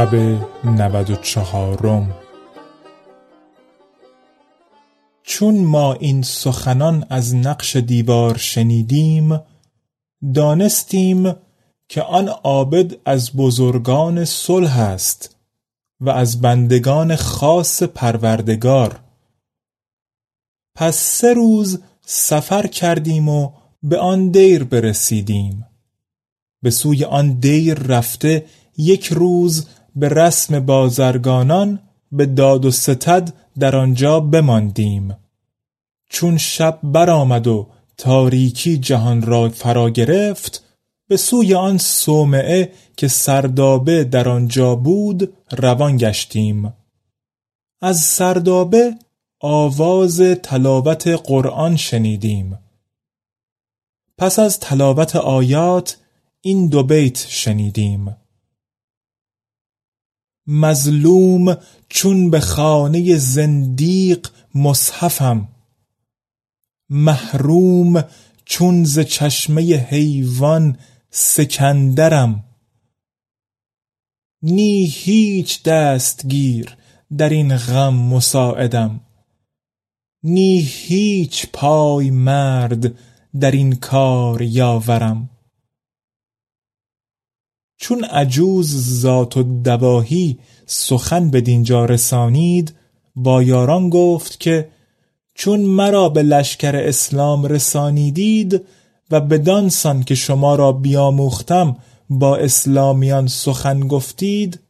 شب نود و چهارم. چون ما این سخنان از نقش دیوار شنیدیم دانستیم که آن عابد از بزرگان صلح است و از بندگان خاص پروردگار. پس سه روز سفر کردیم و به آن دیر برسیدیم. به سوی آن دیر رفته یک روز به رسم بازرگانان به داد و ستد در آنجا بماندیم. چون شب برآمد و تاریکی جهان را فرا گرفت به سوی آن صومعه که سردابه در آنجا بود روان گشتیم. از سردابه آواز تلاوت قرآن شنیدیم. پس از تلاوت آیات این دو بیت شنیدیم. مظلوم چون به خانه زندیق مصحفم. محروم چون ز چشمه حیوان سکندرم. نی هیچ دستگیر در این غم مساعدم. نی هیچ پای مرد در این کار یاورم. چون عجوز ذات و دواهی سخن به دینجا رسانید با یاران گفت که چون مرا به لشکر اسلام رسانیدید و بدانسان که شما را بیاموختم با اسلامیان سخن گفتید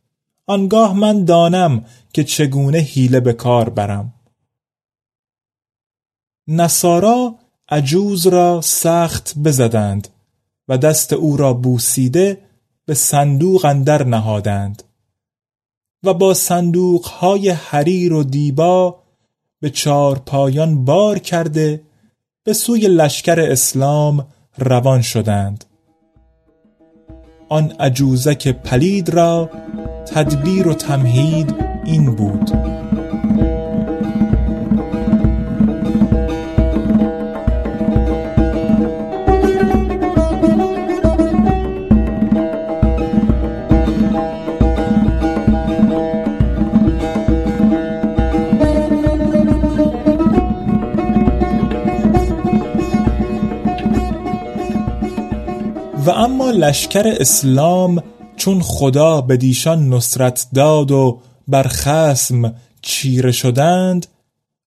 آنگاه من دانم که چگونه حیله به کار برم. نصارا عجوز را سخت بزدند و دست او را بوسیده به صندوق اندر نهادند و با صندوقهای حریر و دیبا به چار پایان بار کرده به سوی لشکر اسلام روان شدند. آن عجوزک پلید را تدبیر و تمهید این بود. اما لشکر اسلام چون خدا به دیشان نصرت داد و بر خسم چیره شدند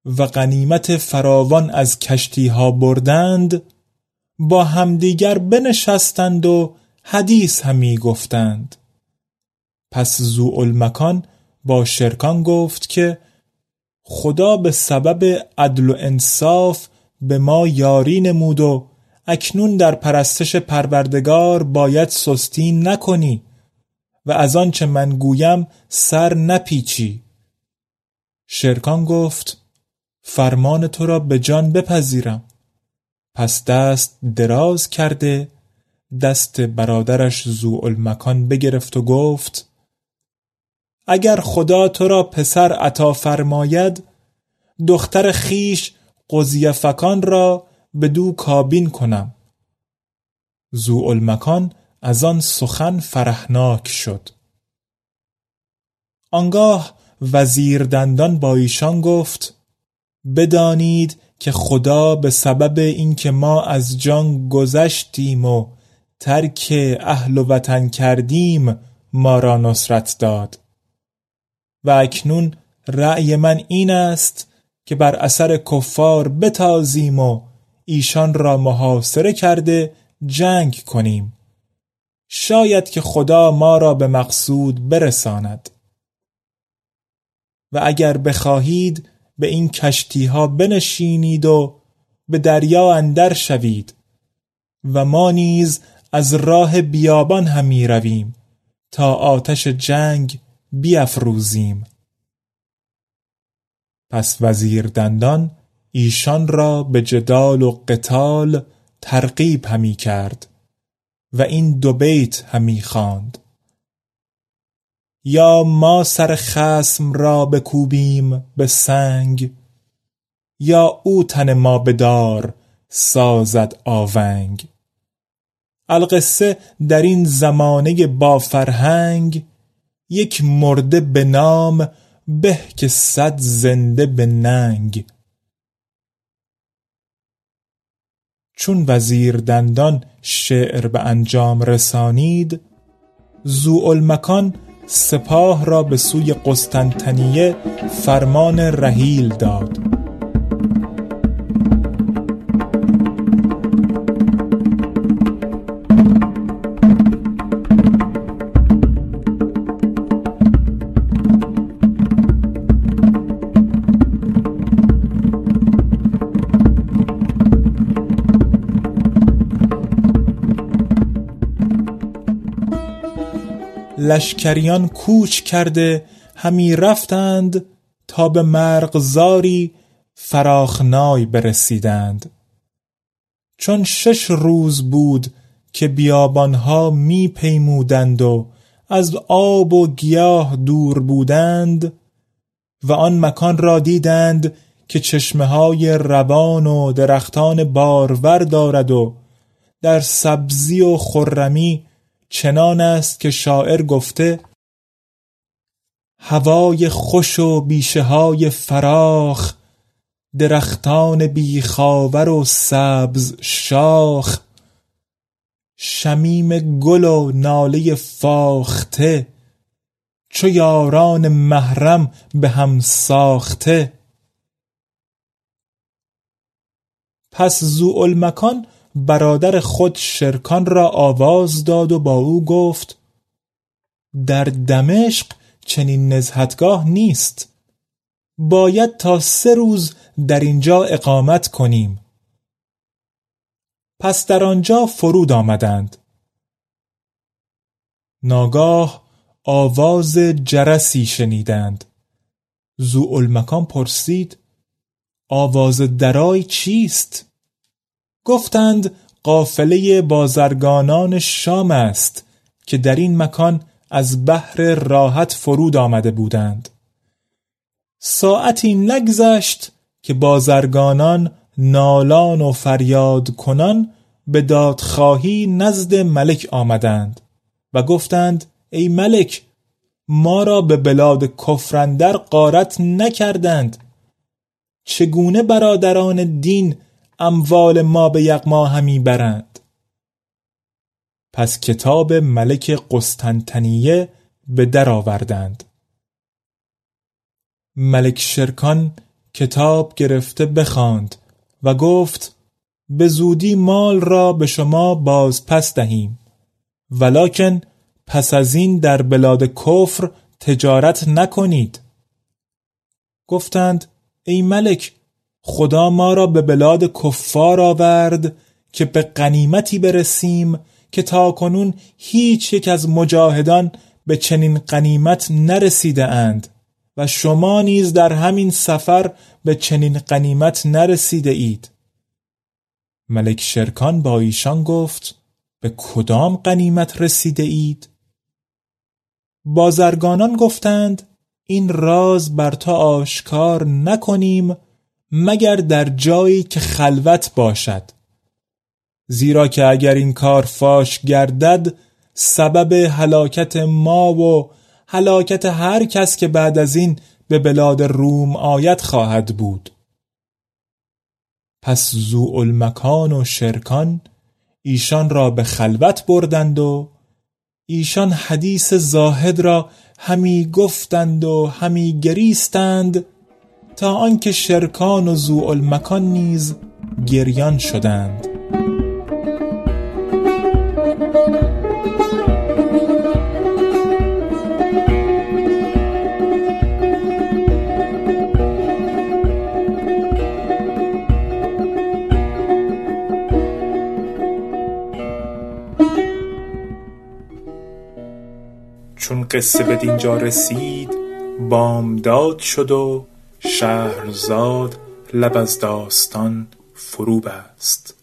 و غنیمت فراوان از کشتی ها بردند با همدیگر بنشستند و حدیث همی گفتند. پس زوالمکان با شرکان گفت که خدا به سبب عدل و انصاف به ما یاری نمود و اکنون در پرستش پروردگار باید سستی نکنی و از آنچه من گویم سر نپیچی. شرکان گفت فرمان تو را به جان بپذیرم. پس دست دراز کرده دست برادرش المکان بگرفت و گفت اگر خدا تو را پسر عطا فرماید دختر خیش قضیفکان را به دو کابین کنم. المکان از آن سخن فرحناک شد. آنگاه وزیر دندان با ایشان گفت بدانید که خدا به سبب اینکه ما از جان گذشتیم و ترک اهل و وطن کردیم ما را نصرت داد. و اکنون رأی من این است که بر اثر کفار بتازیم و ایشان را محاصره کرده جنگ کنیم. شاید که خدا ما را به مقصود برساند. و اگر بخواهید به این کشتی ها بنشینید و به دریا اندر شوید و ما نیز از راه بیابان همی رویم تا آتش جنگ بیافروزیم پس وزیر دندان ایشان را به جدال و قتال ترغیب همی کرد و این دو بیت همی خواند. یا ما سر خسم را بکوبیم به سنگ یا او تن ما بدار سازد آونگ. القصه در این زمانه با فرهنگ یک مرده به نام به که صد زنده به ننگ. چون وزیر دندان شعر به انجام رسانید زوالمکان سپاه را به سوی قسطنطنیه فرمان رهیل داد. لشکریان کوچ کرده همی رفتند تا به مرغزاری فراخنای برسیدند. چون شش روز بود که بیابانها می پیمودند و از آب و گیاه دور بودند و آن مکان را دیدند که چشمه های روان و درختان بارور دارد و در سبزی و خرمی چنان است که شاعر گفته هوای خوش و بیشه های فراخ درختان بیخاور و سبز شاخ شمیم گل و ناله فاخته چو یاران محرم به هم ساخته. پس زوالمکان برادر خود شرکان را آواز داد و با او گفت در دمشق چنین نزهتگاه نیست. باید تا سه روز در اینجا اقامت کنیم. پس در آنجا فرود آمدند. ناگاه آواز جرسی شنیدند. زوالمکان پرسید آواز درای چیست؟ گفتند قافله بازرگانان شام است که در این مکان از بحر راحت فرود آمده بودند. ساعتی نگذشت که بازرگانان نالان و فریاد کنان به دادخواهی نزد ملک آمدند و گفتند ای ملک ما را به بلاد کفرندر قارت نکردند. چگونه برادران دین اموال ما به یغما همی برند. پس کتاب ملک قسطنطنیه به در آوردند. ملک شرکان کتاب گرفته بخواند و گفت به زودی مال را به شما باز پس دهیم. ولکن پس از این در بلاد کفر تجارت نکنید. گفتند ای ملک خدا ما را به بلاد کفار آورد که به قنیمتی برسیم که تا کنون هیچ یک از مجاهدان به چنین قنیمت نرسیده اند و شما نیز در همین سفر به چنین قنیمت نرسیده اید ملک شرکان با ایشان گفت به کدام قنیمت رسیده اید؟ بازرگانان گفتند این راز بر تا آشکار نکنیم مگر در جایی که خلوت باشد. زیرا که اگر این کار فاش گردد سبب هلاکت ما و هلاکت هر کس که بعد از این به بلاد روم آید خواهد بود. پس المکان و شرکان ایشان را به خلوت بردند و ایشان حدیث زاهد را همی گفتند و همی گریستند تا آنکه شرکان و المکان نیز گریان شدند. چون قصه به دینجا رسید بامداد شد و شهرزاد لب از داستان فرو بست